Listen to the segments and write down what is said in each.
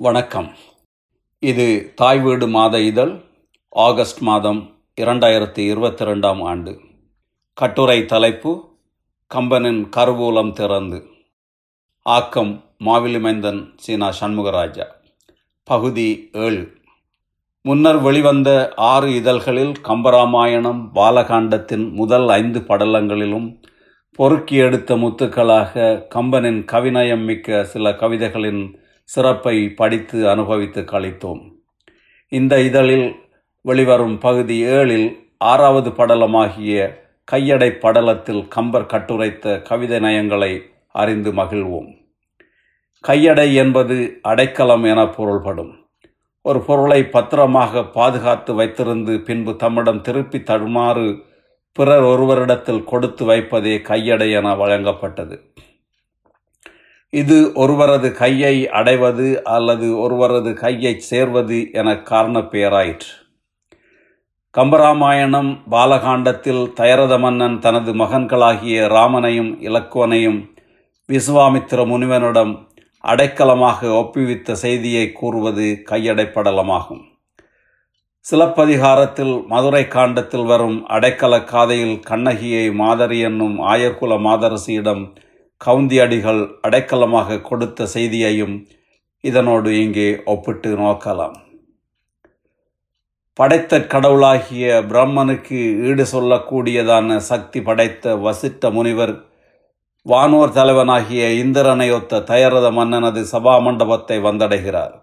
வணக்கம். இது தாய் வீடு மாத இதழ் ஆகஸ்ட் மாதம் இரண்டாயிரத்தி இருபத்தி ரெண்டாம் ஆண்டு. கட்டுரை தலைப்பு கம்பனின் கருவூலம் திறந்து. ஆக்கம் மாவிலிமைந்தன் சீனா சண்முகராஜா. பகுதி ஏழு. முன்னர் வெளிவந்த ஆறு இதழ்களில் கம்பராமாயணம் பாலகாண்டத்தின் முதல் ஐந்து படலங்களிலும் பொறுக்கி எடுத்த முத்துக்களாக கம்பனின் கவிநயம் மிக்க சில கவிதைகளின் சிறப்பை படித்து அனுபவித்து கழித்தோம். இந்த இதழில் வெளிவரும் பகுதி ஏழில் ஆறாவது படலமாகிய கையடை படலத்தில் கம்பர் கட்டுரைத்த கவிதை நயங்களை அறிந்து மகிழ்வோம். கையடை என்பது அடைக்கலம் என பொருள்படும். ஒரு பொருளை பத்திரமாக பாதுகாத்து வைத்திருந்து பின்பு தம்மிடம் திருப்பி தருமாறு பிறர் ஒருவரிடத்தில் கொடுத்து வைப்பதே கையடை என வழங்கப்பட்டது. இது ஒருவரது கையை அடைவது அல்லது ஒருவரது கையை சேர்வது என காரண பெயராயிற்று கம்பராமாயணம் பாலகாண்டத்தில் தயரத மன்னன் தனது மகன்களாகிய ராமனையும் இலக்குவனையும் விசுவாமித்திர முனிவனிடம் அடைக்கலமாக ஒப்புவித்த செய்தியை கூறுவது கையடைப்படலமாகும். சிலப்பதிகாரத்தில் மதுரை காண்டத்தில் வரும் அடைக்கல காதையில் கண்ணகியை மாதரி என்னும் ஆயர்குல மாதரசியிடம் கவுந்தியடிகள் அடைக்கலமாக கொடுத்த செய்தியையும் இதனோடு இங்கே ஒப்பிட்டு நோக்கலாம். படைத்த கடவுளாகிய பிரம்மனுக்கு ஈடு சொல்லக்கூடியதான சக்தி படைத்த வசிட்ட முனிவர் வானோர் தலைவனாகிய இந்திரனையொத்த தயரத மன்னனது சபா மண்டபத்தை வந்தடைகிறார்.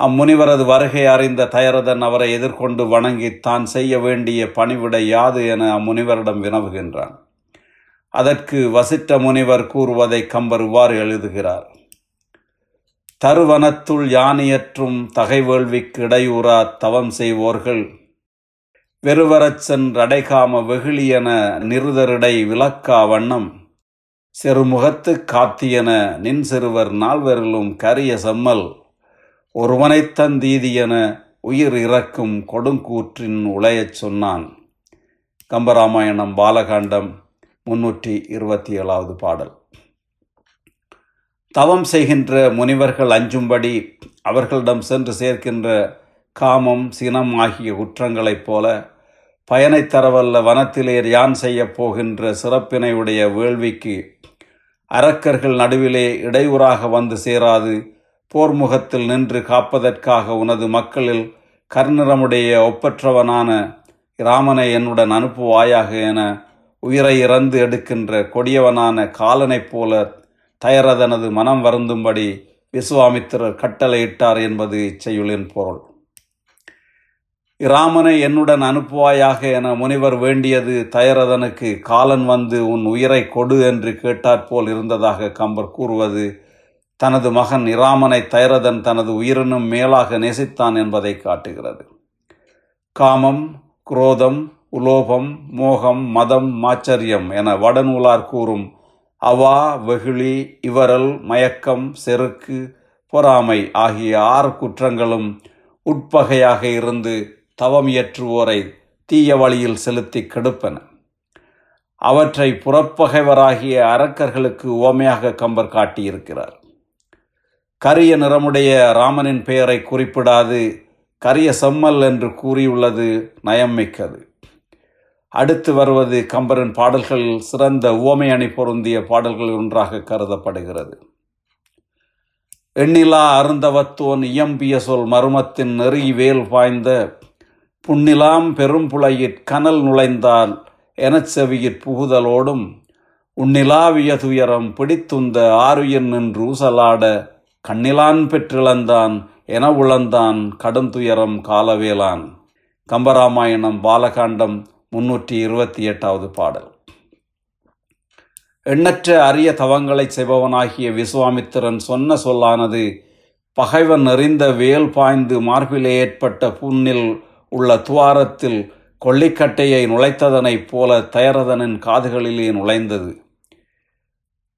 அம்முனிவரது வருகை அறிந்த தயரதன் அவரை எதிர்கொண்டு வணங்கி தான் செய்ய வேண்டிய பணிவிடை யாது என அம்முனிவரிடம் வினவுகின்றான். அதற்கு வசிட்ட முனிவர் கூறுவதை கம்பர் இவ்வாறு எழுதுகிறார். தருவனத்துள் யானியற்றும் தகைவேள்விக்கு இடையூறா தவம் செய்வோர்கள். வெறுவரச் சென்றடைகாம வெகுளியென நிறுதரிடை விளக்கா வண்ணம். செருமுகத்து காத்தியன நின் சிறுவர் நால்வரிலும் கரிய செம்மல். ஒருவனைத் தந்தீதியென உயிர் இறக்கும் கொடுங்கூற்றின் உளையச் சொன்னான். கம்பராமாயணம் பாலகாண்டம் முன்னூற்றி இருபத்தி ஏழாவது பாடல். தவம் செய்கின்ற முனிவர்கள் அஞ்சும்படி அவர்களிடம் சென்று சேர்க்கின்ற காமம் சினம் ஆகிய குற்றங்களைப் போல பயனை தரவல்ல வனத்திலே யான் செய்ய போகின்ற சிறப்பினையுடைய வேள்விக்கு அரக்கர்கள் நடுவிலே இடையூறாக வந்து சேராது போர்முகத்தில் நின்று காப்பதற்காக உனது மக்களில் கர்ணரமுடைய ஒப்பற்றவனான ராமனை என்னுடன் அனுப்புவாயாக என உயிரை இறந்து எடுக்கின்ற கொடியவனான காலனைப் போல தயரதனது மனம் வருந்தும்படி விசுவாமித்திரர் கட்டளையிட்டார் என்பது இச்செயுளின் பொருள். இராமனை என்னுடன் அனுப்புவாயாக என முனிவர் வேண்டியது தயரதனுக்கு காலன் வந்து உன் உயிரை கொடு என்று கேட்டாற்போல் இருந்ததாக கம்பர் கூறுவது தனது மகன் இராமனை தயரதன் தனது உயிரினும் மேலாக நேசித்தான் என்பதை காட்டுகிறது. காமம் குரோதம் உலோபம் மோகம் மதம் மாச்சரியம் என வடநூலார் கூறும் அவா வெகுளி இவரல் மயக்கம் செருக்கு பொறாமை ஆகிய ஆறு குற்றங்களும் உட்பகையாக இருந்து தவம் இயற்றுவோரை தீய வழியில் செலுத்தி கெடுப்பன. அவற்றை புறப்பகைவராகிய அரக்கர்களுக்கு உவமையாக கம்பர் காட்டியிருக்கிறார். கரிய நிறமுடைய ராமனின் பெயரை குறிப்பிடாது கரிய செம்மல் என்று கூறியுள்ளது நயம் மிக்கது. அடுத்து வருவது கம்பரின் பாடல்களில் சிறந்த உவமை அணி பொருந்திய பாடல்கள் ஒன்றாக கருதப்படுகிறது. எண்ணிலா அருந்தவத்தோன் இயம்பிய சொல் மருமத்தின் நெறி வேல் பாய்ந்த புன்னிலாம் பெரும்புளையிற் கனல் நுழைந்தால் எனச் செவியிற் புகுதலோடும் உன்னிலாவிய துயரம் பிடித்துந்த ஆருயிர் நின்று ஊசலாட கண்ணிலான் பெற்றிழந்தான் என உழந்தான் கடும் துயரம் காலவேலான். கம்பராமாயணம் பாலகாண்டம் முன்னூற்றி இருபத்தி எட்டாவது பாடல். எண்ணற்ற அரிய தவங்களை செய்பவனாகிய விஸ்வாமித்திரன் சொன்ன சொல்லானது பகைவன் நெறிந்த வேல் பாய்ந்து மார்பிலே ஏற்பட்ட புண்ணில் உள்ள துவாரத்தில் கொள்ளிக்கட்டையை நுழைத்ததனைப் போல தயரதனின் காதுகளிலே நுழைந்தது.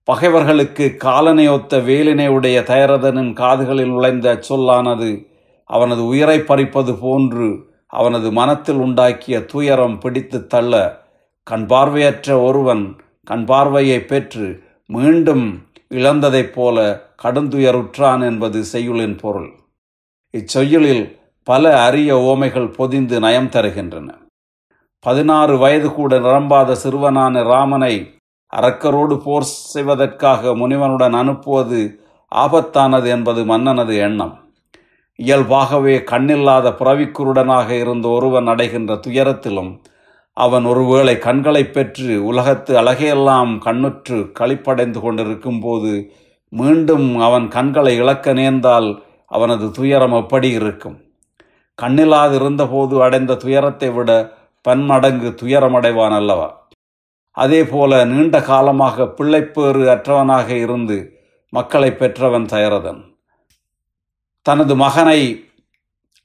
பகைவர்களுக்கு காலனை ஒத்த வேலினை உடைய தயரதனின் காதுகளில் நுழைந்த சொல்லானது அவனது உயிரை பறிப்பது போன்று அவனது மனத்தில் உண்டாக்கிய துயரம் பிடித்து தள்ள கண் பார்வையற்ற ஒருவன் கண் பார்வையை பெற்று மீண்டும் இழந்ததைப் போல கடுந்துயருற்றான் என்பது செய்யுளின் பொருள். இச்செய்யுளில் பல அரிய ஓமைகள் பொதிந்து நயம் தருகின்றன. பதினாறு வயது கூட நிரம்பாத சிறுவனான ராமனை அரக்கரோடு போர் செய்வதற்காக முனிவனுடன் அனுப்புவது ஆபத்தானது என்பது மன்னனது எண்ணம். இயல்பாகவே கண்ணில்லாத புறவிக்குருடனாக இருந்த ஒருவன் அடைகின்ற துயரத்திலும் அவன் ஒருவேளை கண்களை பெற்று உலகத்து அழகையெல்லாம் கண்ணுற்று களிப்படைந்து கொண்டிருக்கும் போது மீண்டும் அவன் கண்களை இழக்க நேர்ந்தால் அவனது துயரம் எப்படி இருக்கும்? கண்ணில்லாது இருந்தபோது அடைந்த துயரத்தை விட பன்மடங்கு துயரமடைவான் அல்லவா? அதேபோல நீண்ட காலமாக பிள்ளைப்பேறு அற்றவனாக இருந்து மக்களை பெற்றவன் சயரதன் தனது மகனை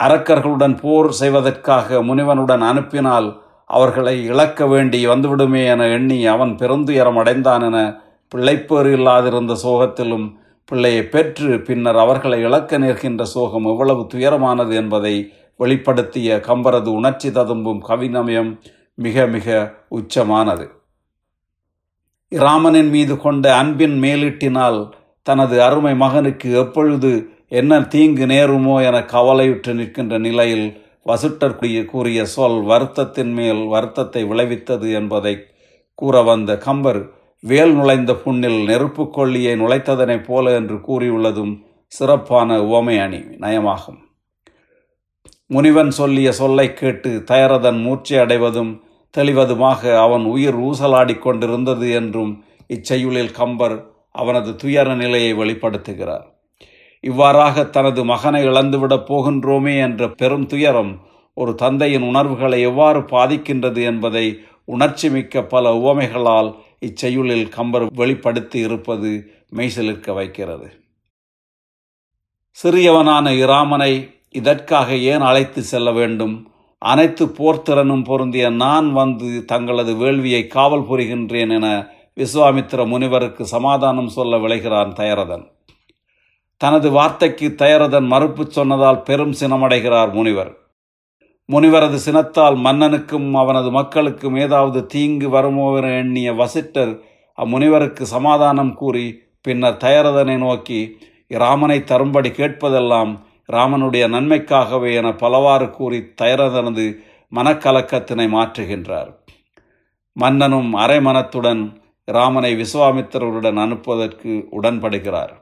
அரக்கர்களுடன் போர் செய்வதற்காக முனிவனுடன் அனுப்பினால் அவர்களை இழக்க வேண்டி வந்துவிடுமே என எண்ணி அவன் பெருந்துயரம் அடைந்தான் என பிள்ளைப்பேறு இல்லாதிருந்த சோகத்திலும் பிள்ளையை பெற்று பின்னர் அவர்களை இழக்க நிற்கின்ற சோகம் எவ்வளவு துயரமானது என்பதை வெளிப்படுத்திய கம்பரது உணர்ச்சி ததும்பும் கவிநமயம் மிக மிக உச்சமானது. இராமனின் மீது கொண்ட அன்பின் மேலிட்டினால் தனது அருமை மகனுக்கு எப்பொழுது என்ன தீங்கு நேருமோ என கவலையுற்று நிற்கின்ற நிலையில் வசுட்டர் கூறிய சொல் வருத்தத்தின் மேல் வருத்தத்தை விளைவித்தது என்பதை கூற வந்த கம்பர் வேல் நுழைந்த புண்ணில் நெருப்பு கொள்ளியை நுழைத்ததனைப் போல என்று கூறியுள்ளதும் சிறப்பான உவமை அணி நயமாகும். முனிவன் சொல்லிய சொல்லை கேட்டு தயரதன் மூர்ச்சி அடைவதும் தெளிவதுமாக அவன் உயிர் ஊசலாடிக் கொண்டிருந்தது என்றும் இச்செய்யுளில் கம்பர் அவனது துயர நிலையை வெளிப்படுத்துகிறார். இவ்வாறாக தனது மகனை இழந்துவிடப் போகின்றோமே என்ற பெரும் துயரம் ஒரு தந்தையின் உணர்வுகளை எவ்வாறு பாதிக்கின்றது என்பதை உணர்ச்சி மிக்க பல உவமைகளால் இச்செய்யுளில் கம்பர் வெளிப்படுத்தி இருப்பது மெய்சிலிருக்க வைக்கிறது. சிறியவனான இராமனை இதற்காக ஏன் அழைத்து செல்ல வேண்டும்? அனைத்து போர்த்திறனும் பொருந்திய நான் வந்து தங்களது வேள்வியை காவல் புரிகின்றேன் என விஸ்வாமித்திர முனிவருக்கு சமாதானம் சொல்ல விளைகிறான் தயரதன். தனது வார்த்தைக்கு தயரதன் மறுப்பு சொன்னதால் பெரும் சினமடைகிறார் முனிவர். முனிவரது சினத்தால் மன்னனுக்கும் அவனது மக்களுக்கும் ஏதாவது தீங்கு வருமோ என எண்ணிய வசிட்டர் அம்முனிவருக்கு சமாதானம் கூறி பின்னர் தயரதனை நோக்கி ராமனை தரும்படி கேட்பதெல்லாம் ராமனுடைய நன்மைக்காகவே என பலவாறு கூறி தயரதனது மனக்கலக்கத்தினை மாற்றுகின்றார். மன்னனும் அரைமனத்துடன் ராமனை விஸ்வாமித்திரருடன் அனுப்புவதற்கு உடன்படுகிறார்.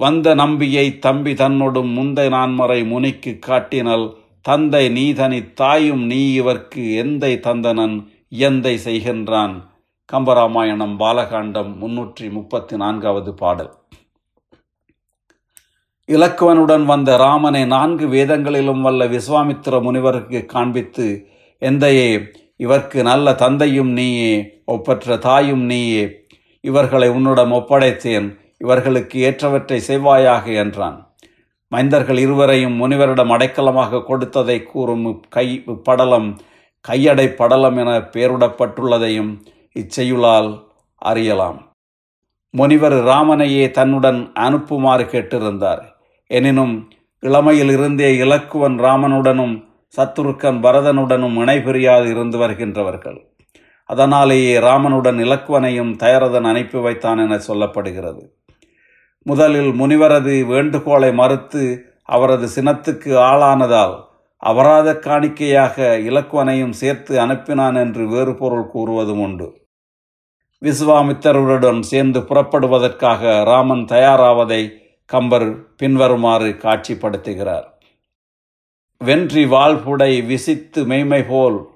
வந்த நம்பியை தம்பி தன்னொடும் முந்தை நான்மறை முனிக்கு காட்டினல் தந்தை நீதனி தாயும் நீ இவர்க்கு எந்தை தந்தனன் இயந்தை செய்கின்றான்? கம்பராமாயணம் பாலகாண்டம் முன்னூற்றி முப்பத்தி நான்காவது பாடல். இலக்குவனுடன் வந்த ராமனை நான்கு வேதங்களிலும் வல்ல விஸ்வாமித்திர முனிவருக்கு காண்பித்து எந்தையே இவர்க்கு நல்ல தந்தையும் நீயே ஒப்பற்ற தாயும் நீயே இவர்களை உன்னிடம் ஒப்படைத்தேன். இவர்களுக்கு ஏற்றவற்றை செய்வாயாக என்றான். மைந்தர்கள் இருவரையும் முனிவரிடம் அடைக்கலமாக கொடுத்ததை கூறும் கை படலம் கையடை படலம் என பெயரிடப்பட்டுள்ளதையும் இச்செய்யுளால் அறியலாம். முனிவர் ராமனையே தன்னுடன் அனுப்புமாறு கேட்டிருந்தார். எனினும் இளமையில் இருந்தே இலக்குவன் ராமனுடனும் சத்துருக்கன் பரதனுடனும் இணைபிரியாது இருந்து வருகின்றவர்கள். அதனாலேயே ராமனுடன் இலக்குவனையும் தயரதன் அனுப்பி வைத்தான் என சொல்லப்படுகிறது. முதலில் முனிவரது வேண்டுகோளை மறுத்து அவரது சினத்துக்கு ஆளானதால் அபராத காணிக்கையாக இலக்குவனையும் சேர்த்து அனுப்பினான் என்று வேறு பொருள் கூறுவதும் உண்டு. விஸ்வாமித்தருடன் சேர்ந்து புறப்படுவதற்காக ராமன் தயாராவதை கம்பர் பின்வருமாறு காட்சிப்படுத்துகிறார். வென்றி வாழ்புடை விசித்து மெய்மை போல்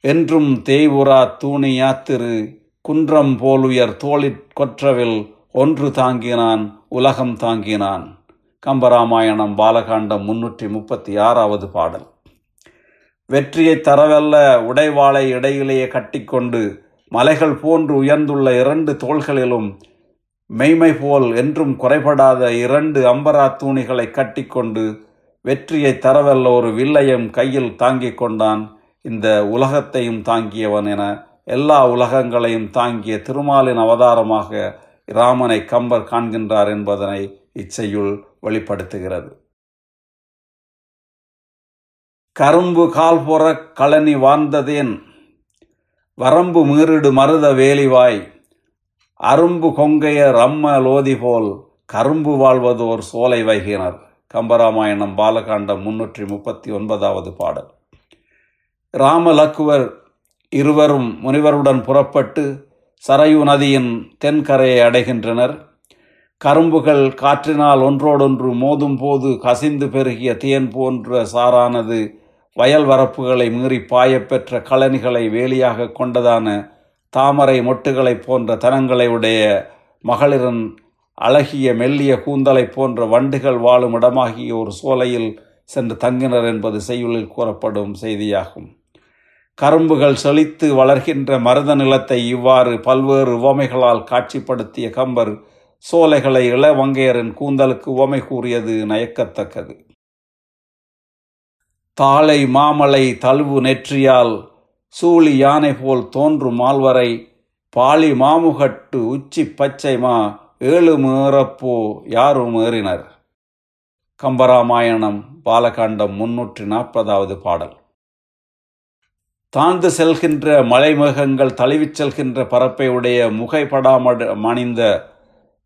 என்றும் தேய்வுரா தூணி யாத்திரு குன்றம் போலுயர் தோளிற் கொற்றவில் ஒன்று தாங்கினான் உலகம் தாங்கினான். கம்பராமாயணம் பாலகாண்டம் முன்னூற்றி முப்பத்தி ஆறாவது பாடல். வெற்றியை தரவல்ல உடைவாளை இடையிலேயே கட்டிக்கொண்டு மலைகள் போன்று உயர்ந்துள்ள இரண்டு தோள்களிலும் மெய்மை போல் என்றும் குறைபடாத இரண்டு அம்பரா தூணிகளை கட்டிக்கொண்டு வெற்றியை தரவல்ல ஒரு வில்லையும் கையில் தாங்கிக் கொண்டான். இந்த உலகத்தையும் தாங்கியவன் என எல்லா உலகங்களையும் தாங்கிய திருமாலின் அவதாரமாக ராமனை கம்பர் காண்கின்றார் என்பதனை இச்செய்யுள் வெளிப்படுத்துகிறது. கரும்பு கால் புற களனி வாழ்ந்ததேன் வரம்பு மீறிடு மருத வேலிவாய் அரும்பு கொங்கைய ரம்ம லோதி போல் கரும்பு வாழ்வதோர் சோலை வைகினர். கம்பராமாயணம் பாலகாண்டம் முன்னூற்றி முப்பத்தி ஒன்பதாவது பாடல். ராமலக்குவர் இருவரும் முனிவருடன் புறப்பட்டு சரையு நதியின் தென்கரையை அடைகின்றனர். கரும்புகள் காற்றினால் ஒன்றோடொன்று மோதும் போது கசிந்து பெருகிய தேன் போன்ற சாரானது வயல் வரப்புகளை மீறி பாயப்பெற்ற கழனிகளை வேலியாக கொண்டதான தாமரை மொட்டுகளைப் போன்ற தனங்களை உடைய மகளிரின் அழகிய மெல்லிய கூந்தலை போன்ற வண்டுகள் வாழும் இடமாகிய ஒரு சோலையில் சென்று தங்கினர் என்பது செய்யுளில் கூறப்படும் செய்தியாகும். கரும்புகள் செழித்து வளர்கின்ற மருத நிலத்தை இவ்வாறு பல்வேறு உவமைகளால் காட்சிப்படுத்திய கம்பர் சோலைகளை இளவங்கையரின் கூந்தலுக்கு உவமை கூறியது நயக்கத்தக்கது. தாளை மாமலை தழுவு நெற்றியால் சூழி யானை போல் தோன்றும் மால்வரை பாலி மாமுகட்டு உச்சி பச்சை மா ஏழு மேறப்போ யாரும் ஏறினர். கம்பராமாயணம் பாலகாண்டம் முன்னூற்றி நாற்பதாவது பாடல். தாழ்ந்து செல்கின்ற மலைமேகங்கள் தழுவிச் செல்கின்ற பரப்பை உடைய முகைப்படாம மணிந்த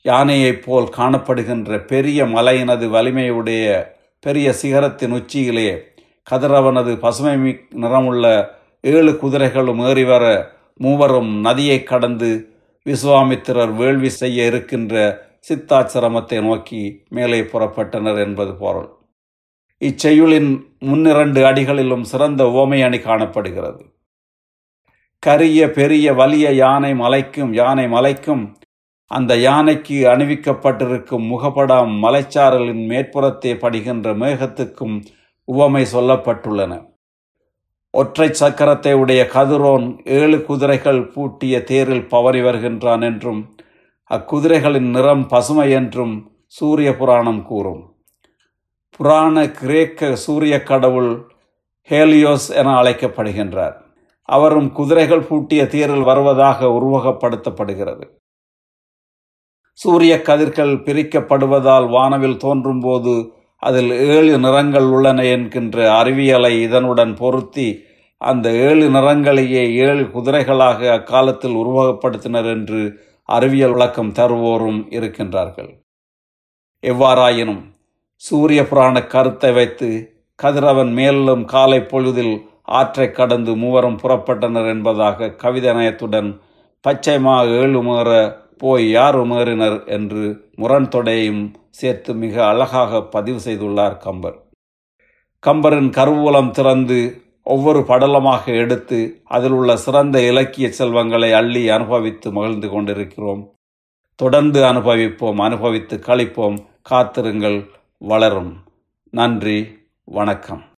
யானையைப் போல் காணப்படுகின்ற பெரிய மலையினது வலிமையுடைய பெரிய சிகரத்தின் உச்சியிலே கதிரவனது பசுமை நிறமுள்ள ஏழு குதிரைகளும் ஏறி வர மூவரும் நதியை கடந்து விஸ்வாமித்திரர் வேள்வி செய்ய இருக்கின்ற சித்தாச்சிரமத்தை நோக்கி மேலே புறப்பட்டனர் என்பது பொருள். இச்செயுளின் முன்னிரண்டு அடிகளிலும் சிறந்த ஓமையணி காணப்படுகிறது. கரிய பெரிய வலிய யானை மலைக்கும் யானை மலைக்கும் அந்த யானைக்கு அணிவிக்கப்பட்டிருக்கும் முகப்படாம் மலைச்சாரலின் மேற்புறத்தே படுகின்ற மேகத்துக்கும் உவமை சொல்லப்பட்டுள்ளன. ஒற்றை சக்கரத்தை உடைய கதிரோன் ஏழு குதிரைகள் பூட்டிய தேரில் பவறி வருகின்றான் என்றும் அக்குதிரைகளின் நிறம் பசுமை என்றும் சூரிய புராணம் கூறும். புராண கிரேக்க சூரிய கடவுள் ஹேலியோஸ் என அழைக்கப்படுகின்றார். அவரும் குதிரைகள் பூட்டிய தேரில் வருவதாக உருவகப்படுத்தப்படுகிறது. சூரிய கதிர்கள் பிரிக்கப்படுவதால் வானவில் தோன்றும்போது அதில் ஏழு நிறங்கள் உள்ளன என்கின்ற அறிவியலை இதனுடன் பொருத்தி அந்த ஏழு நிறங்களையே ஏழு குதிரைகளாக அக்காலத்தில் உருவகப்படுத்தினர் என்று அறிவியல் விளக்கம் தருவோரும் இருக்கின்றார்கள். எவ்வாறாயினும் சூரிய புராண கருத்தை வைத்து கதிரவன் மேலும் காலை பொழுதில் ஆற்றை கடந்து மூவரும் புறப்பட்டனர் என்பதாக கவிதை நயத்துடன் பச்சைமா ஏழு மேற போய் யார் உமேறினர்? என்று முரண்தொடையும் சேர்த்து மிக அழகாக பதிவு செய்துள்ளார் கம்பர். கம்பரின் கருவூலம் திறந்து ஒவ்வொரு படலமாக எடுத்து அதில் உள்ள சிறந்த இலக்கிய செல்வங்களை அள்ளி அனுபவித்து மகிழ்ந்து கொண்டிருக்கிறோம். தொடர்ந்து அனுபவிப்போம் அனுபவித்து கழிப்போம் காத்திருங்கள். வளரும். நன்றி வணக்கம்.